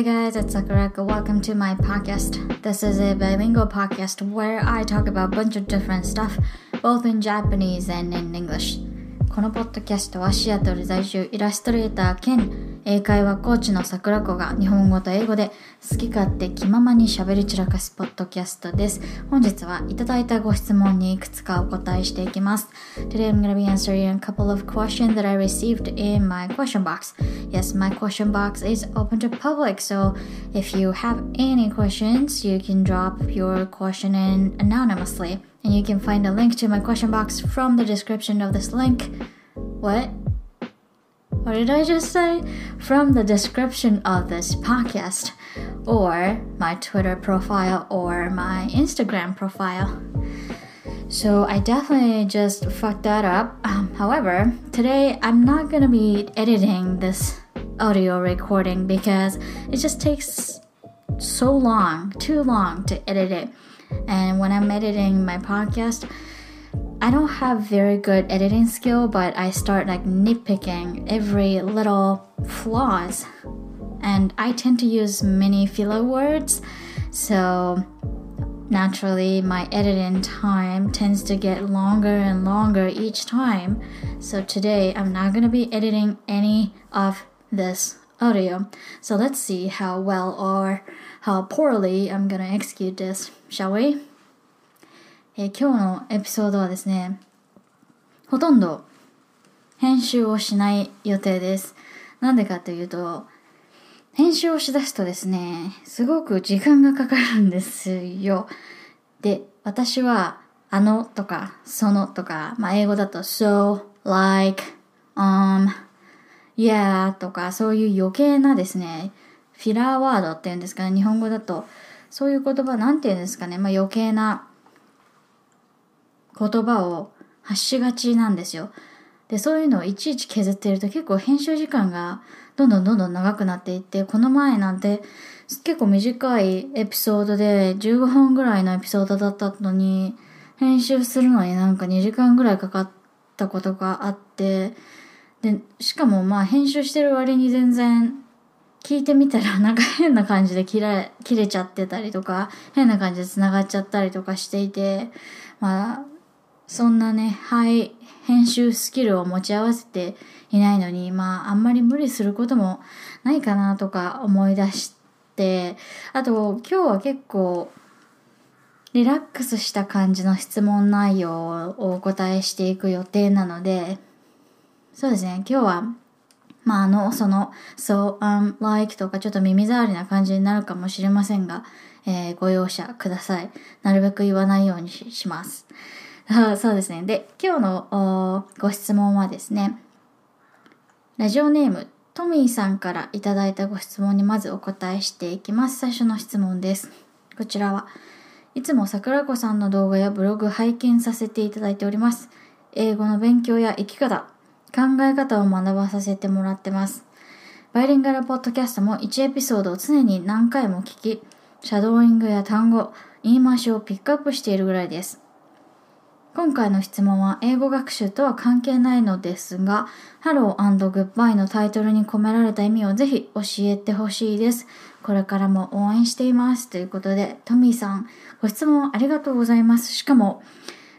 Hey guys, it's Sakurako. Welcome to my podcast. This is a bilingual podcast where I talk about a bunch of different stuff, both in Japanese and in English. このポッドキャストはシアトル在住イラストレーター兼 英会話コーチの桜子が日本語と英語で好き勝手気ままに喋り散らかすポッドキャストです。本日はいただいたご質問にいくつかお答えしていきます。Today I'm going to be answering a couple of questions that I received in my question box. Yes, my question box is open to public, so if you have any questions, you can drop your question in anonymously. And you can find a link to my question box from the description of this link. What? What did I just say? From the description of this podcast, or my Twitter profile, or my Instagram profile. So I definitely just fucked that up. Um, however, today I'm not gonna be editing this audio recording because it just takes so long, too long to edit it. And when I'm editing my podcast, I don't have very good editing skill, but I start like nitpicking every little flaws. And I tend to use many filler words, so naturally my editing time tends to get longer and longer each time. So today I'm not going to be editing any of this audio. So let's see how well or how poorly I'm going to execute this, shall we? えー、今日のエピソードはですね、ほとんど編集をしない予定です。なんでかというと、編集をしだすとですね、すごく時間がかかるんですよ。で、私は、あのとか、そのとか、まあ、英語だと so, like, um, yeah とか、そういう余計なですね、フィラーワードっていうんですかね、日本語だと、そういう言葉なんていうんですかね、まあ、余計な言葉を発しがちなんですよ。で、そういうのをいちいち削っていると結構編集時間がどんどんどんどん長くなっていって、この前なんて結構短いエピソードで15分ぐらいのエピソードだったのに、編集するのになんか2時間ぐらいかかったことがあって、で、しかもまあ編集してる割に全然聞いてみたらなんか変な感じで切れ、切れちゃってたりとか、変な感じで繋がっちゃったりとかしていて、まあ、そんなね、はい、編集スキルを持ち合わせていないのに、まあ、あんまり無理することもないかなとか思い出して、あと、今日は結構、リラックスした感じの質問内容をお答えしていく予定なので、そうですね、今日は、まあ、あの、その、so, um, like とかちょっと耳障りな感じになるかもしれませんが、えー、ご容赦ください。なるべく言わないようにします。あ そうですね。で、今日のご質問はですね、ラジオネームトミーさんからいただいたご質問にまずお答えしていきます。最初の質問です。こちらはいつも桜子さんの動画やブログ拝見させていただいております。英語の勉強や生き方、考え方を学ばさせてもらってます。バイリンガルポッドキャストも1エピソードを常に何回も聞き、シャドーイングや単語、言い回しをピックアップしているぐらいです。今回の質問は英語学習とは関係ないのですが、Hello and Goodbye のタイトルに込められた意味をぜひ教えてほしいです。これからも応援しています。ということで、トミーさん、ご質問ありがとうございます。しかも、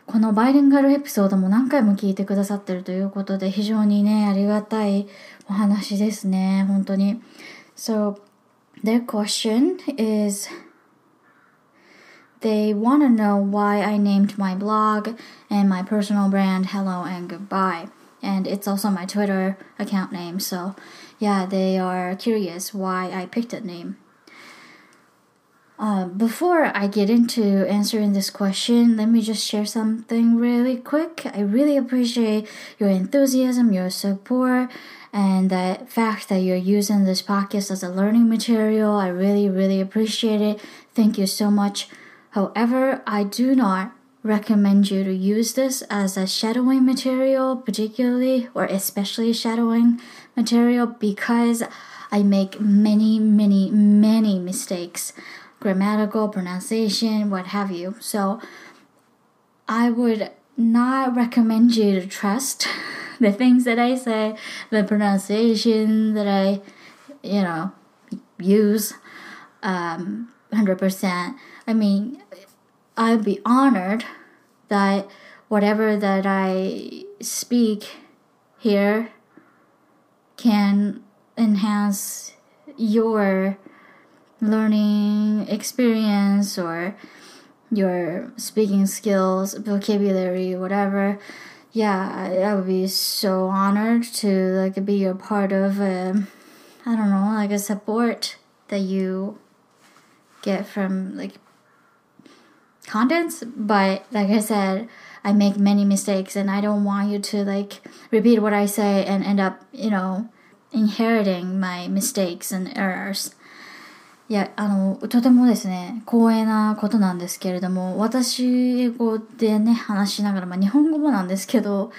このバイリンガルエピソードも何回も聞いてくださってるということで、非常にね、ありがたいお話ですね。本当に。So, their question is They want to know why I named my blog and my personal brand Hello and Goodbye. And it's also my Twitter account name, so yeah, they are curious why I picked that name. Uh, before I get into answering this question, let me just share something really quick. I really appreciate your enthusiasm, your support, and the fact that you're using this podcast as a learning material. I really, really appreciate it. Thank you so much. However, I do not recommend you to use this as a shadowing material, particularly or especially shadowing material, because I make many, many, many mistakes, grammatical, pronunciation, what have you. So I would not recommend you to trust the things that I say, the pronunciation that I, you know, use um, 100%. I mean, I'd be honored that whatever that I speak here can enhance your learning experience or your speaking skills, vocabulary, whatever. Yeah, I, I would be so honored to like be a part of. Um, I don't know, like a support that you get from like contents. But like I said, I make many mistakes, and I don't want you to like repeat what I say and end up, you know, inheriting my mistakes and errors. いや、あの、とてもですね、光栄なことなんですけれども、私英語でね、話しながら、まあ日本語もなんですけど、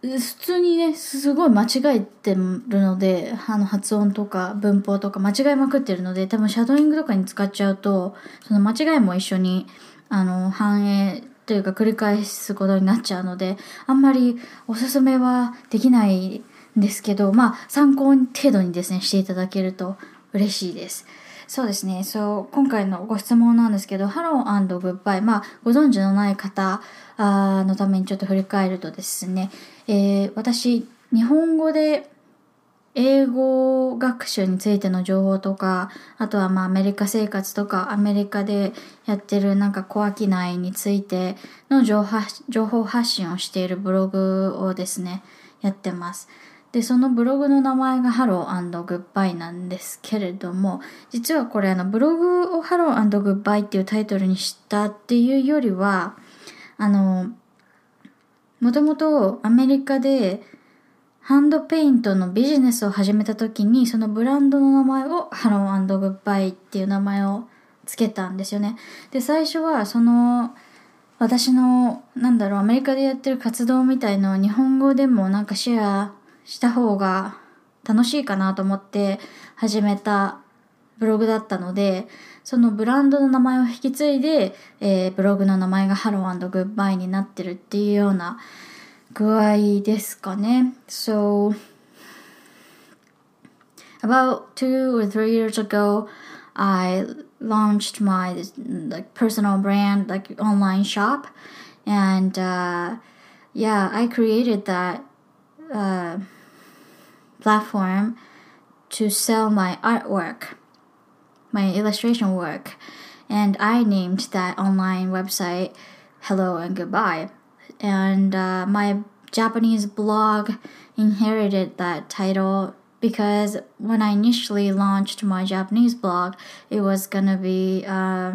普通にね、すごい間違えてるので、あの発音とか文法とか間違えまくってるので、多分シャドーイングとかに使っちゃうと、その間違いも一緒に、あの、反映というか繰り返すことになっちゃうので、あんまりおすすめはできないんですけど、まあ参考程度にですね、していただけると嬉しいです。そうですね。そう、今回のご質問なんですけど、ハローグッバイ。まあ、ご存知のない方のためにちょっと振り返るとですね、えー、私、日本語で英語学習についての情報とか、あとはまあアメリカ生活とか、アメリカでやってるなんか小商いについての情報発信をしているブログをですね、やってます。で、そのブログの名前がハローグッバイなんですけれども、実はこれあのブログをハローグッバイっていうタイトルにしたっていうよりは、あの、もともとアメリカでハンドペイントのビジネスを始めた時に、そのブランドの名前をハローグッバイっていう名前をつけたんですよね。で、最初はその、私の、なんだろう、アメリカでやってる活動みたいのを日本語でもなんかシェアした方が楽しいかなと思って始めたブログだったので、そのブランドの名前を引き継いで、えー、ブログの名前がハローグッバイになってるっていうような具合ですかね。So, about two or three years ago, I launched my like personal brand, like online shop, and uh, yeah, I created that uh, platform to sell my artwork, my illustration work, and I named that online website Hello and Goodbye. And uh, my Japanese blog inherited that title because when I initially launched my Japanese blog, it was gonna be uh,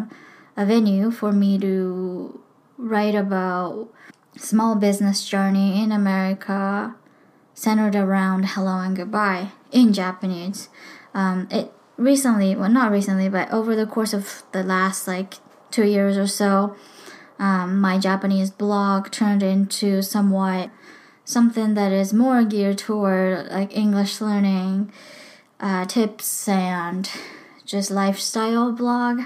a venue for me to write about small business journey in America centered around hello and goodbye in Japanese. Um, it recently, well, not recently, but over the course of the last like two years or so, um, my Japanese blog turned into somewhat something that is more geared toward like English learning uh, tips and just lifestyle blog.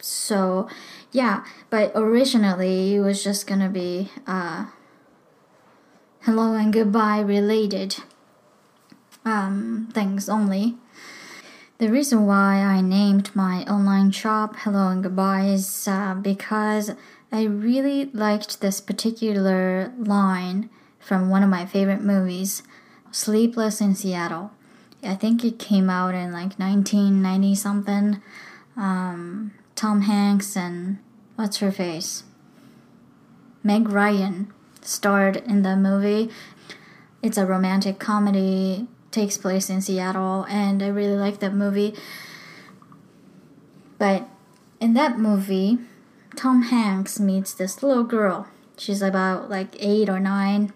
So, yeah, but originally it was just gonna be uh, hello and goodbye related um, things only. The reason why I named my online shop Hello and Goodbye is uh, because I really liked this particular line from one of my favorite movies, Sleepless in Seattle. I think it came out in like 1990 something. Um, Tom Hanks and what's her face? Meg Ryan starred in the movie. It's a romantic comedy, takes place in Seattle, and I really like that movie. But in that movie, Tom Hanks meets this little girl. She's about like eight or nine,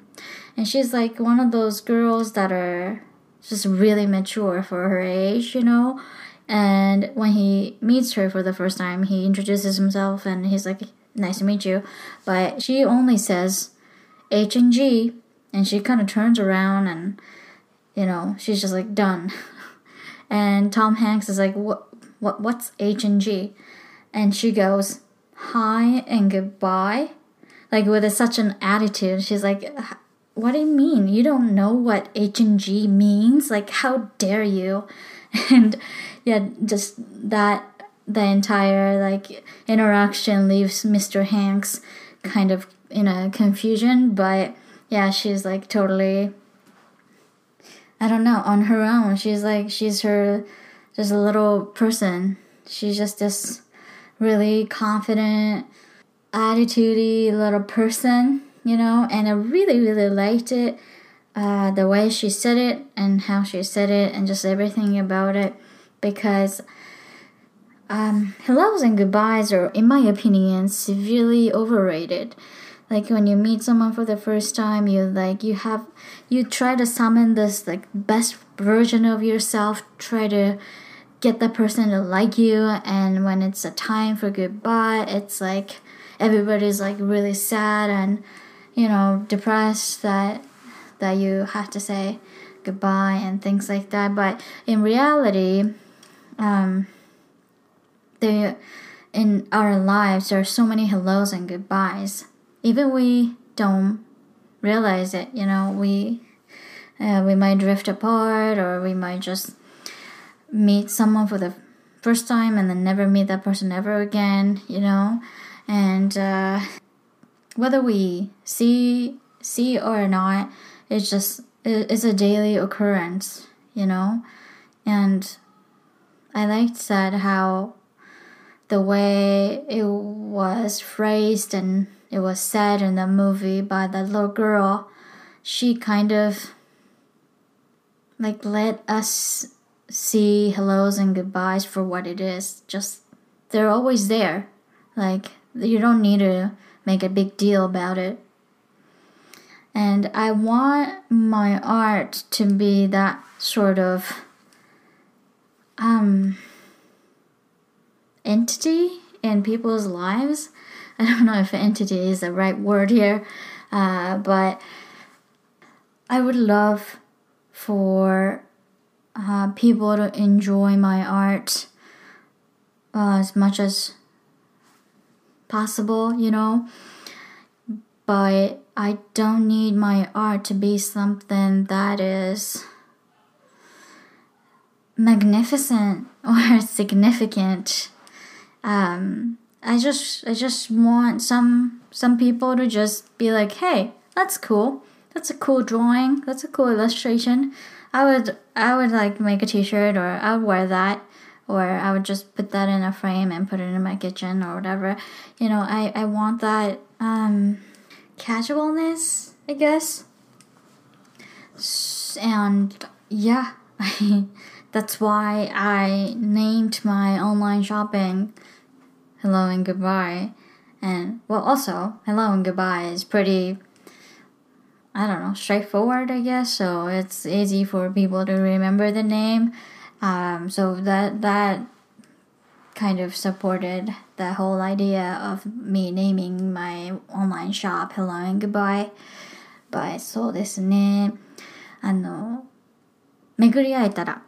and she's like one of those girls that are just really mature for her age, you know. And when he meets her for the first time, he introduces himself and he's like, "Nice to meet you," but she only says H and G, and she kind of turns around and, you know, she's just like done. and Tom Hanks is like, what, what, what's H and G? And she goes, hi and goodbye, like with such an attitude. She's like, what do you mean? You don't know what H and G means? Like, how dare you? And yeah, just that the entire like interaction leaves Mr. Hanks kind of in a confusion, but yeah, she's like totally I don't know, on her own. She's like she's her just a little person. She's just this really confident, attitudey little person, you know, and I really, really liked it. Uh, the way she said it and how she said it and just everything about it because um, hellos and goodbyes are, in my opinion, severely overrated. Like when you meet someone for the first time, you like you have you try to summon this like best version of yourself, try to get the person to like you, and when it's a time for goodbye, it's like everybody's like really sad and you know depressed that that you have to say goodbye and things like that. But in reality, um, there in our lives there are so many hellos and goodbyes even we don't realize it you know we uh, we might drift apart or we might just meet someone for the first time and then never meet that person ever again you know? And uh, whether we see see or not it's just it's a daily occurrence you know? And i liked that how the way it was phrased and it was said in the movie by the little girl, she kind of like let us see hellos and goodbyes for what it is. Just they're always there. Like you don't need to make a big deal about it. And I want my art to be that sort of um entity in people's lives. I don't know if entity is the right word here, uh, but I would love for uh, people to enjoy my art uh, as much as possible, you know. But I don't need my art to be something that is magnificent or significant um, I just I just want some some people to just be like, hey, that's cool. That's a cool drawing. That's a cool illustration. I would I would like make a T-shirt or I would wear that or I would just put that in a frame and put it in my kitchen or whatever. You know, I I want that um, casualness, I guess. And yeah, that's why I named my online shopping hello and goodbye. And well, also, hello and goodbye is pretty, I don't know, straightforward, I guess. So it's easy for people to remember the name. Um, so that that kind of supported the whole idea of me naming my online shop Hello and Goodbye. But そうですね。あの、巡り会えたら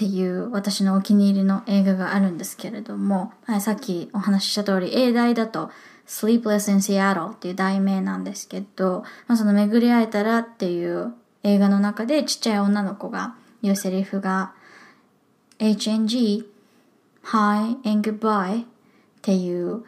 っていう私のお気に入りの映画があるんですけれども、はい、さっきお話しした通り、英題だと Sleepless in Seattle っていう題名なんですけど、まあ、その巡り会えたらっていう映画の中でちっちゃい女の子が言うセリフが HNG Hi and Goodbye っていう、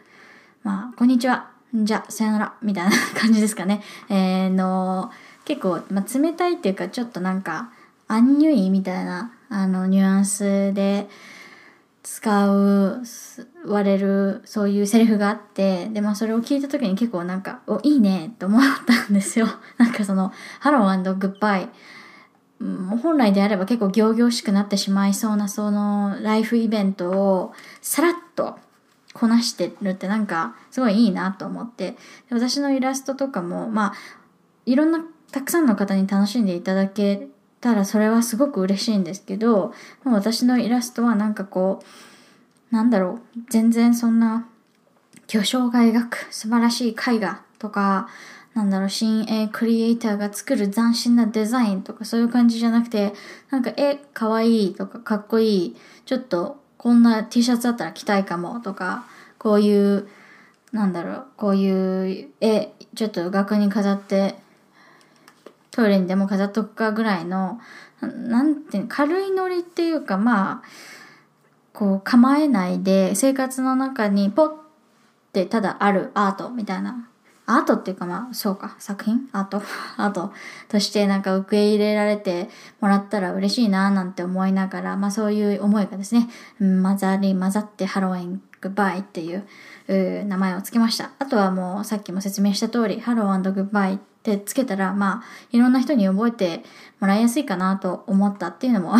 まあ、こんにちは、じゃ、さよならみたいな感じですかね。えー、の、結構、まあ、冷たいっていうかちょっとなんか、アンニュイみたいなあのニュアンスで使う割れるそういうセリフがあってでまあそれを聞いた時に結構なんかおいいねと思ったんですよ。なんかそのハローグッバイ本来であれば結構仰々しくなってしまいそうなそのライフイベントをさらっとこなしてるってなんかすごいいいなと思って。私のイラストとかもまあいろんなたくさんの方に楽しんでいただけたらそれはすごく嬉しいんですけど、私のイラストはなんかこう、なんだろう、全然そんな巨匠が描く素晴らしい絵画とか、なんだろう、新鋭クリエイターが作る斬新なデザインとかそういう感じじゃなくて、なんか、え、かわいいとか、かっこいい、ちょっとこんな T シャツだったら着たいかもとか、こういう、なんだろう、こういう絵、ちょっと額に飾ってトイレにでも飾っとくかぐらいの、なんていう軽いノリっていうか、まあ、こう構えないで生活の中にポッてただあるアートみたいな。アートっていうかまあそうか作品？アート？アートとしてなんか受け入れられてもらったら嬉しいななんて思いながらまあそういう思いがですね混ざり混ざってハロウィングッバイっていう名前をつけました。あとはもうさっきも説明した通りハローグッバイってってつけたらまあいろんな人に覚えてもらいやすいかなと思ったっていうのも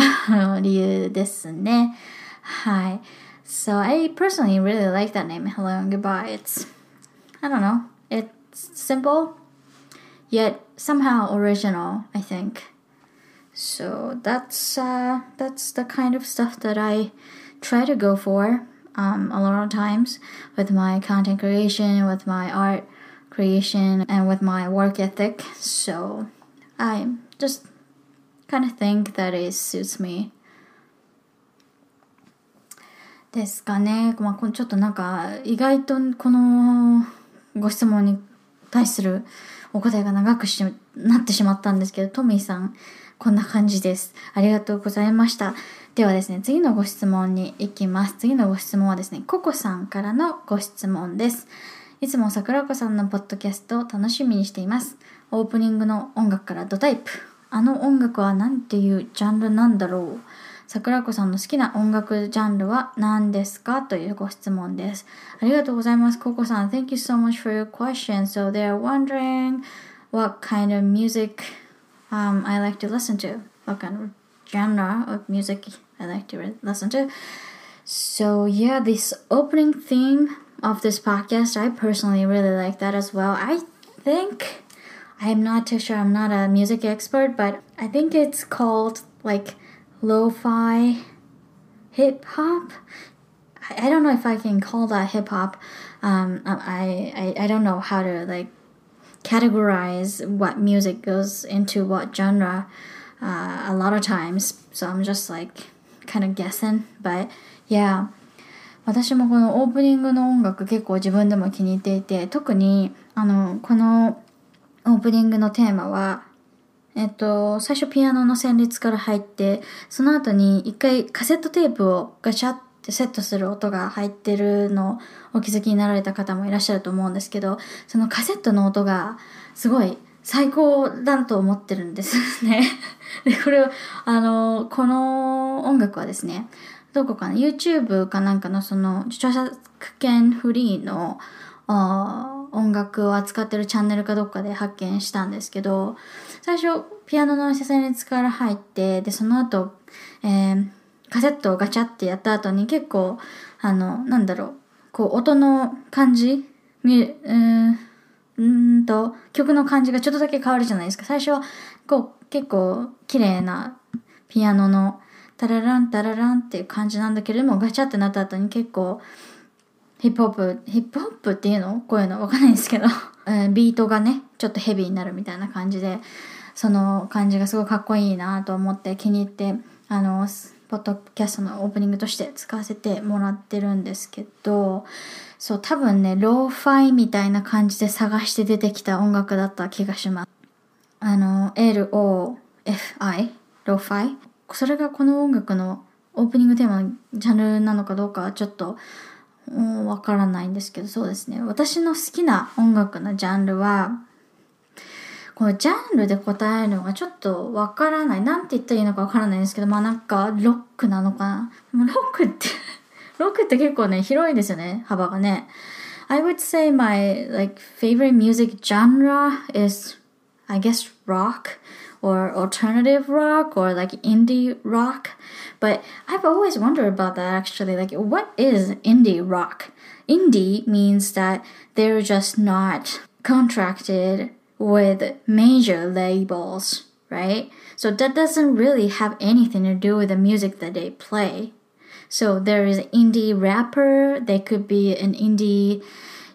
理由ですねはい So I personally really like that name Hello and Goodbye It's I don't know It's simple, yet somehow original, I think. So that's uh, that's the kind of stuff that I try to go for um, a lot of times with my content creation, with my art creation, and with my work ethic. So I just kind of think that it suits me. ですかね。まあ、ちょっとなんか意外とこのご質問に対するお答えが長くしなってしまったんですけど、トミーさん、こんな感じです。ありがとうございました。ではですね、次のご質問に行きます。次のご質問はですね、ココさんからのご質問です。いつも桜子さんのポッドキャストを楽しみにしています。オープニングの音楽からドタイプ。あの音楽は何ていうジャンルなんだろう桜子さんの好きな音楽ジャンルは何ですかというご質問です。ありがとうございます。ココさん、Thank you so much for your question. So they're wondering what kind of music um, I like to listen to, what kind of genre of music I like to listen to. So yeah, this opening theme of this podcast, I personally really like that as well. I think I'm not too sure. I'm not a music expert, but I think it's called like lo-fi hip hop. I, don't know if I can call that hip hop. Um, I, I I don't know how to like categorize what music goes into what genre. Uh, a lot of times, so I'm just like kind of guessing. But yeah. 私もこのオープニングの音楽結構自分でも気に入っていて特にあのこのオープニングのテーマはえっと、最初ピアノの旋律から入って、その後に一回カセットテープをガチャってセットする音が入ってるのをお気づきになられた方もいらっしゃると思うんですけど、そのカセットの音がすごい最高だと思ってるんですね。で、これを、あの、この音楽はですね、どこかな ?YouTube かなんかのその著作権フリーの音楽を扱ってるチャンネルかどっかで発見したんですけど、最初ピアノの旋律から入って、で、その後、えー、カセットをガチャってやった後に結構、あの、なんだろう、こう、音の感じみ、うんうんと、曲の感じがちょっとだけ変わるじゃないですか。最初は、こう、結構綺麗なピアノのタラランタラランっていう感じなんだけれども、ガチャってなった後に結構、ヒップホップ、ヒップホップっていうの？こういうの？わかんないんですけど ビートがね、ちょっとヘビーになるみたいな感じで、その感じがすごいかっこいいなと思って気に入って、あの、ポッドキャストのオープニングとして使わせてもらってるんですけど、そう、多分ね、ローファイみたいな感じで探して出てきた音楽だった気がします。あの、L-O-F-I、ローファイ？それがこの音楽のオープニングテーマのジャンルなのかどうかはちょっとわからないんですけど、そうですね。私の好きな音楽のジャンルは、このジャンルで答えるのがちょっとわからない。なんて言ったらいいのかわからないんですけど、まあなんかロックなのかな。ロックってロックって結構ね、広いですよね、幅がね。I would say my like favorite music genre is I guess rock. Or alternative rock or like indie rock. But I've always wondered about that actually. Like, what is indie rock? Indie means that they're just not contracted with major labels, right? So that doesn't really have anything to do with the music that they play. So there is indie rapper, they could be an indie,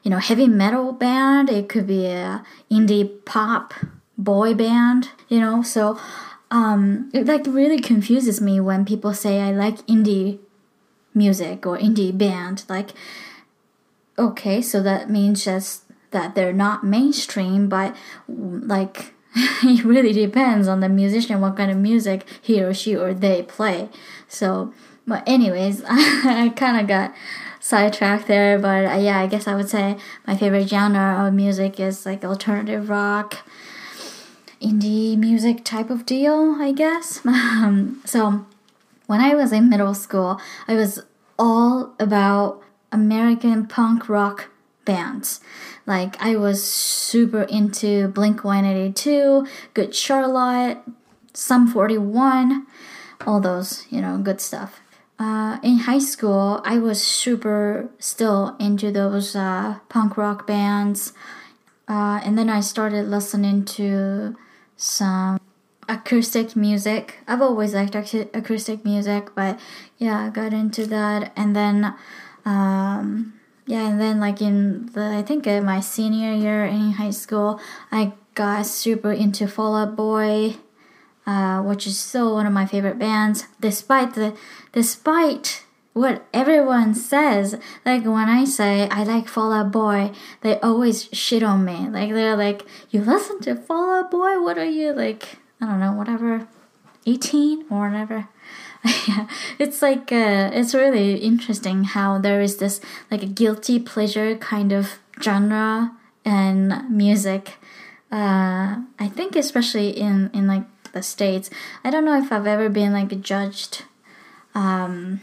you know, heavy metal band, it could be a indie pop boy band, you know? So um, it like really confuses me when people say I like indie music or indie band. Like, okay, so that means just that they're not mainstream, but like it really depends on the musician what kind of music he or she or they play. So but anyways, I kind of got sidetracked there. But uh, yeah, I guess I would say my favorite genre of music is like alternative rock, indie music type of deal, I guess. Um, so when I was in middle school, I was all about American punk rock bands. Like I was super into Blink 182, Good Charlotte, Sum 41, all those, you know, good stuff. Uh, in high school, I was super still into those uh, punk rock bands. Uh, and then I started listening to some acoustic music. I've always liked acoustic music, but yeah, I got into that. And then, um, yeah, and then like in the, I think in my senior year in high school, I got super into Fall Out Boy, uh, which is still one of my favorite bands, despite the, despite what everyone says. Like when I say I like Fall Out Boy, they always shit on me. Like they're like, "You listen to Fall Out Boy? What are you like? I don't know, whatever, 18 or whatever." it's like uh, it's really interesting how there is this like a guilty pleasure kind of genre and music. Uh, I think especially in in like the states. I don't know if I've ever been like judged. Um,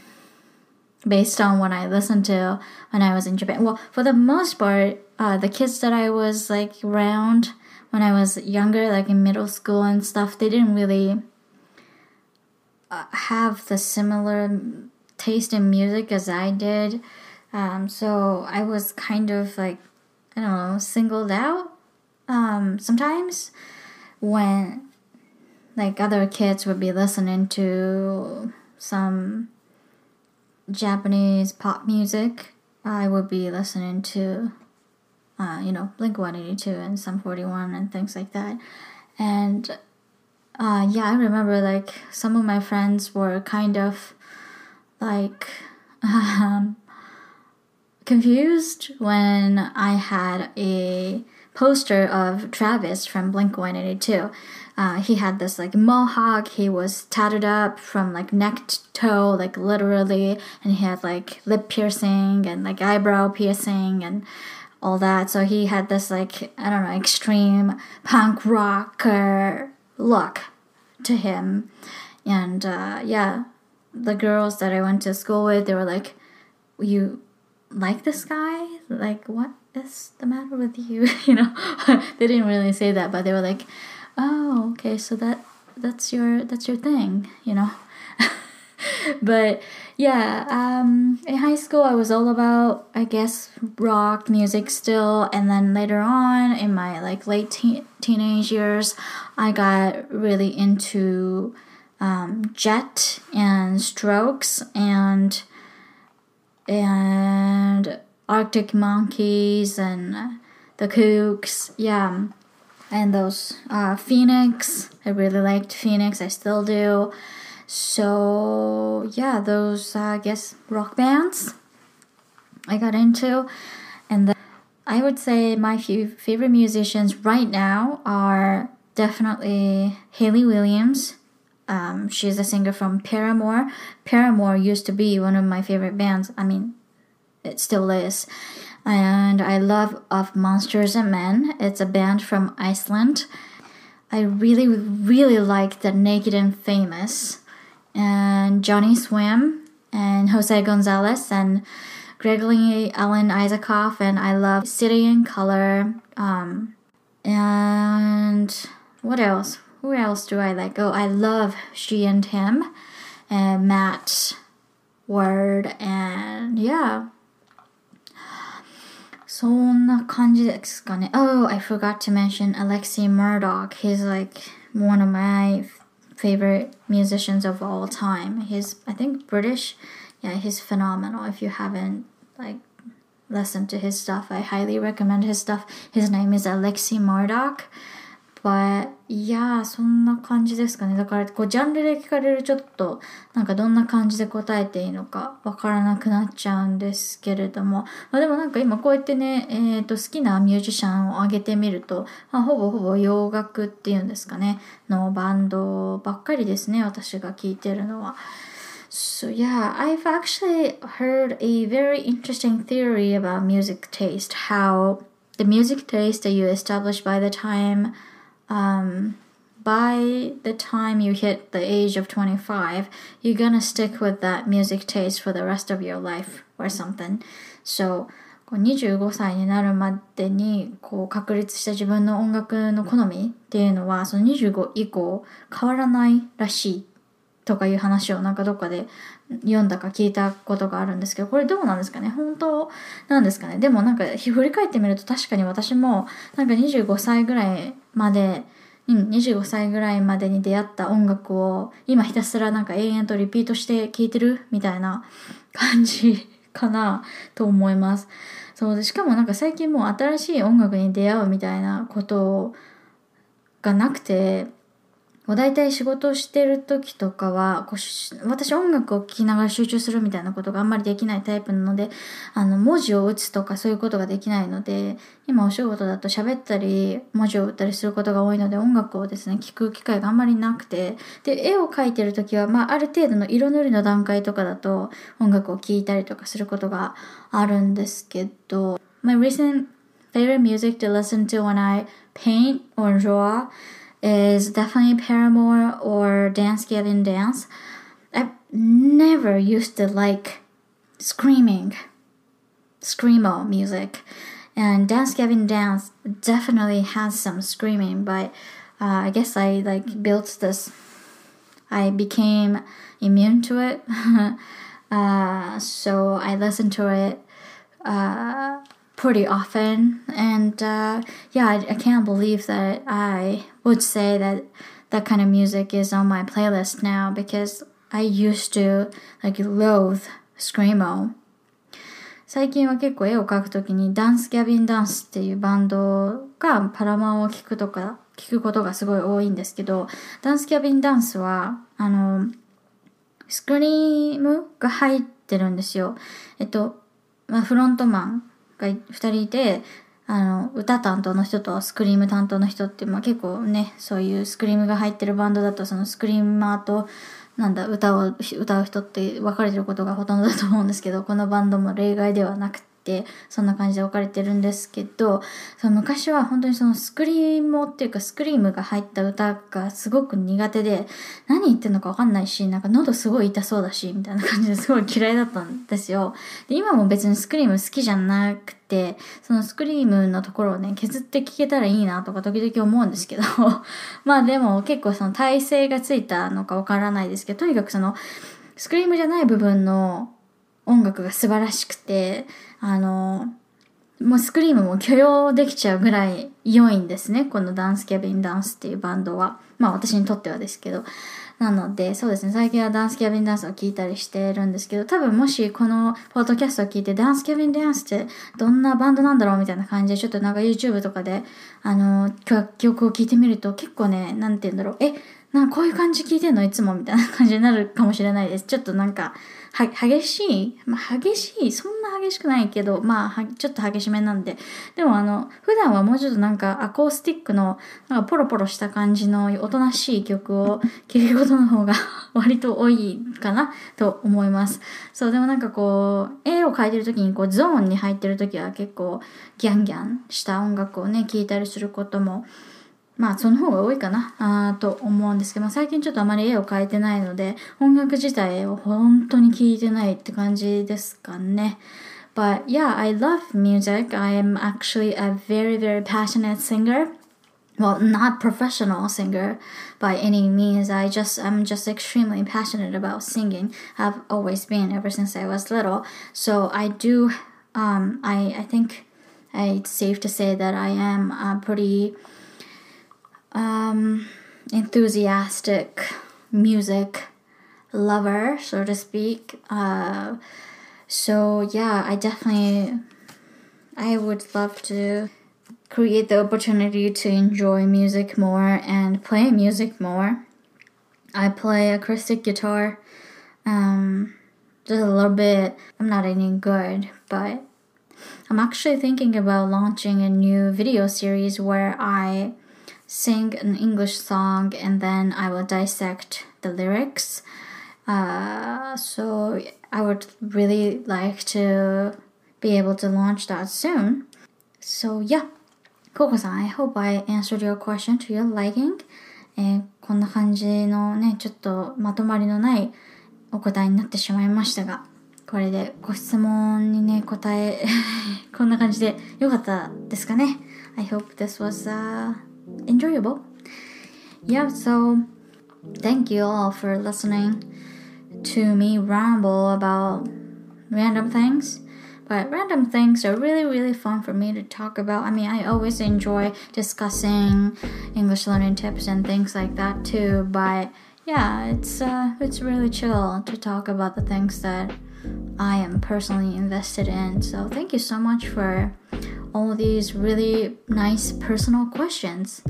based on what I listened to when I was in Japan. Well, for the most part, uh, the kids that I was like around when I was younger, like in middle school and stuff, they didn't really uh, have the similar taste in music as I did. Um, so I was kind of like, I don't know, singled out um, sometimes when like other kids would be listening to some Japanese pop music, I would be listening to, uh, you know, Blink 182 and Sum 41 and things like that. And uh, yeah, I remember like some of my friends were kind of like um, confused when I had a poster of Travis from Blink 182. Uh, he had this like mohawk. He was tatted up from like neck to toe, like literally, and he had like lip piercing and like eyebrow piercing and all that. So he had this like I don't know extreme punk rocker look to him, and uh, yeah, the girls that I went to school with, they were like, "You like this guy? Like what is the matter with you?" you know, they didn't really say that, but they were like oh okay so that that's your that's your thing you know? But yeah um, in high school i was all about i guess rock music still and then later on in my like late teen teenage years i got really into um, jet and strokes and and arctic monkeys and the kooks yeah and those uh, Phoenix. I really liked Phoenix. I still do. So yeah, those uh, I guess rock bands I got into, and then I would say my few favorite musicians right now are definitely Hayley Williams. Um, she's a singer from Paramore. Paramore used to be one of my favorite bands. I mean, it still is and I love of Monsters and Men. It's a band from Iceland. I really, really like the Naked and Famous, and Johnny Swim, and Jose Gonzalez, and Gregory Alan Isakov, and I love City and Color. Um, and what else? Who else do I like? Oh, I love She and Him, and Matt Ward, and yeah, so Oh, I forgot to mention Alexi Murdoch. He's like one of my favorite musicians of all time. He's, I think, British. Yeah, he's phenomenal. If you haven't like listened to his stuff, I highly recommend his stuff. His name is Alexi Murdoch. いや、そんな感じですかね。だから、こう、ジャンルで聞かれるちょっと、なんかどんな感じで答えていいのかわからなくなっちゃうんですけれども。まあでもなんか今こうやってね、えっ、ー、と、好きなミュージシャンを挙げてみると、まあ、ほぼほぼ洋楽っていうんですかね、のバンドばっかりですね、私が聴いてるのは。So yeah, I've actually heard a very interesting theory about music taste. How the music taste that you establish by the time, um, by the time you hit the age of 25, you're gonna stick with that music taste for the rest of your life or something. So, 25歳になるまでにこう確立した自分の音楽の好みっていうのはその25以降変わらないらしいとかいう話をなんかどっかで読んだか聞いたことがあるんですけどこれどうなんですかね？本当なんですかね？でもなんか振り返ってみると確かに私もなんか25歳ぐらいまでうん、25歳ぐらいまでに出会った音楽を今ひたすらなんか延々とリピートして聴いてる？みたいな 感じかなと思います。そうで、しかもなんか最近もう新しい音楽に出会うみたいなことがなくて、大体仕事をしてる時とかはこう私音楽を聴きながら集中するみたいなことがあんまりできないタイプなのであの文字を打つとかそういうことができないので今お仕事だと喋ったり文字を打ったりすることが多いので音楽をですね聴く機会があんまりなくてで絵を描いてる時は、まあ、ある程度の色塗りの段階とかだと音楽を聴いたりとかすることがあるんですけど My recent favorite music to listen to when I paint or draw is definitely Paramore or Dance Gavin Dance. I've never used to like screaming, screamo music, and Dance Gavin Dance definitely has some screaming, but uh, I guess I like built this. I became immune to it, uh, so I listen to it. Uh, pretty often. And uh, yeah, I, I, can't believe that I would say that that kind of music is on my playlist now because I used to like loathe screamo. 最近は結構絵を描くときにダンスギャビンダンスっていうバンドがパラマンを聴くとか聞くことがすごい多いんですけどダンスギャビンダンスはあのスクリームが入ってるんですよ。えっと、まあ、フロントマンが2人いてあの歌担当の人とスクリーム担当の人って、まあ、結構ねそういうスクリームが入ってるバンドだとそのスクリーマーとなんだ歌を歌う人って分かれてることがほとんどだと思うんですけどこのバンドも例外ではなくて。そんな感じで置かれてるんですけどその昔は本当にそのスクリームっていうかスクリームが入った歌がすごく苦手で何言ってんのか分かんないしなんか喉すごい痛そうだしみたいな感じですごい嫌いだったんですよで今も別にスクリーム好きじゃなくてそのスクリームのところをね削って聴けたらいいなとか時々思うんですけど まあでも結構その体勢がついたのか分からないですけどとにかくそのスクリームじゃない部分の音楽が素晴らしくてあの、もうスクリームも許容できちゃうぐらい良いんですね。このダンスキャビンダンスっていうバンドは。まあ私にとってはですけど。なので、そうですね。最近はダンスキャビンダンスを聞いたりしてるんですけど、多分もしこのポッドキャストを聞いて、ダンスキャビンダンスってどんなバンドなんだろうみたいな感じで、ちょっとなんか YouTube とかで、あの、曲を聞いてみると結構ね、なんて言うんだろう。え、なんかこういう感じ聞いてんの？いつも？みたいな感じになるかもしれないです。ちょっとなんか、は、激しい、まあ、激しい、そんな激しくないけど、まあ、ちょっと激しめなんで。でもあの、普段はもうちょっとなんかアコースティックの、なんかポロポロした感じのおとなしい曲を聴くことの方が 割と多いかなと思います。そう、でもなんかこう、絵を描いてる時にこう、ゾーンに入ってる時は結構ギャンギャンした音楽をね、聴いたりすることもまあその方が多いかなあと思うんですけど、まあ、最近ちょっとあまり絵を描いてないので音楽自体を本当に聴いてないって感じですかね。But yeah, I love music. I am actually a very, very passionate singer. Well, not professional singer by any means. I just I'm just extremely passionate about singing. I've always been ever since I was little. So I do um I I think it's safe to say that I am a pretty um, enthusiastic music lover, so to speak. Uh, so yeah, I definitely I would love to create the opportunity to enjoy music more and play music more. I play acoustic guitar, um, just a little bit. I'm not any good, but I'm actually thinking about launching a new video series where I sing an English song and then I will dissect the lyrics Uh, so I would really like to be able to launch that soon. So yeah, Coco-san, I hope I answered your question to your liking. えーこんな感じのね、ちょっとまとまりのないお答えになってしまいましたが、これでご質問にね、答え、こんな感じでよかったですかね ?I hope this was、uh, enjoyable. Yeah, so thank you all for listening to me ramble about random things. But random things are really, really fun for me to talk about. I mean, I always enjoy discussing English learning tips and things like that too. But yeah, it's uh, it's really chill to talk about the things that I am personally invested in. So thank you so much for all these really nice personal questions.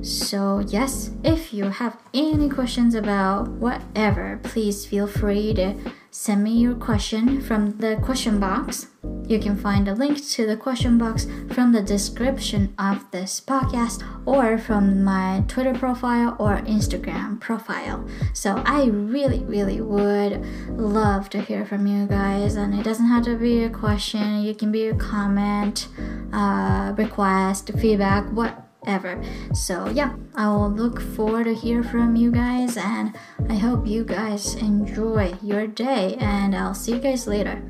So, yes, if you have any questions about whatever, please feel free to send me your question from the question box. You can find a link to the question box from the description of this podcast or from my Twitter profile or Instagram profile. So I really, really would love to hear from you guys, and it doesn't have to be a question, you can be a comment, uh, request, feedback, whatever. So yeah, I will look forward to hear from you guys and I hope you guys enjoy your day and I'll see you guys later.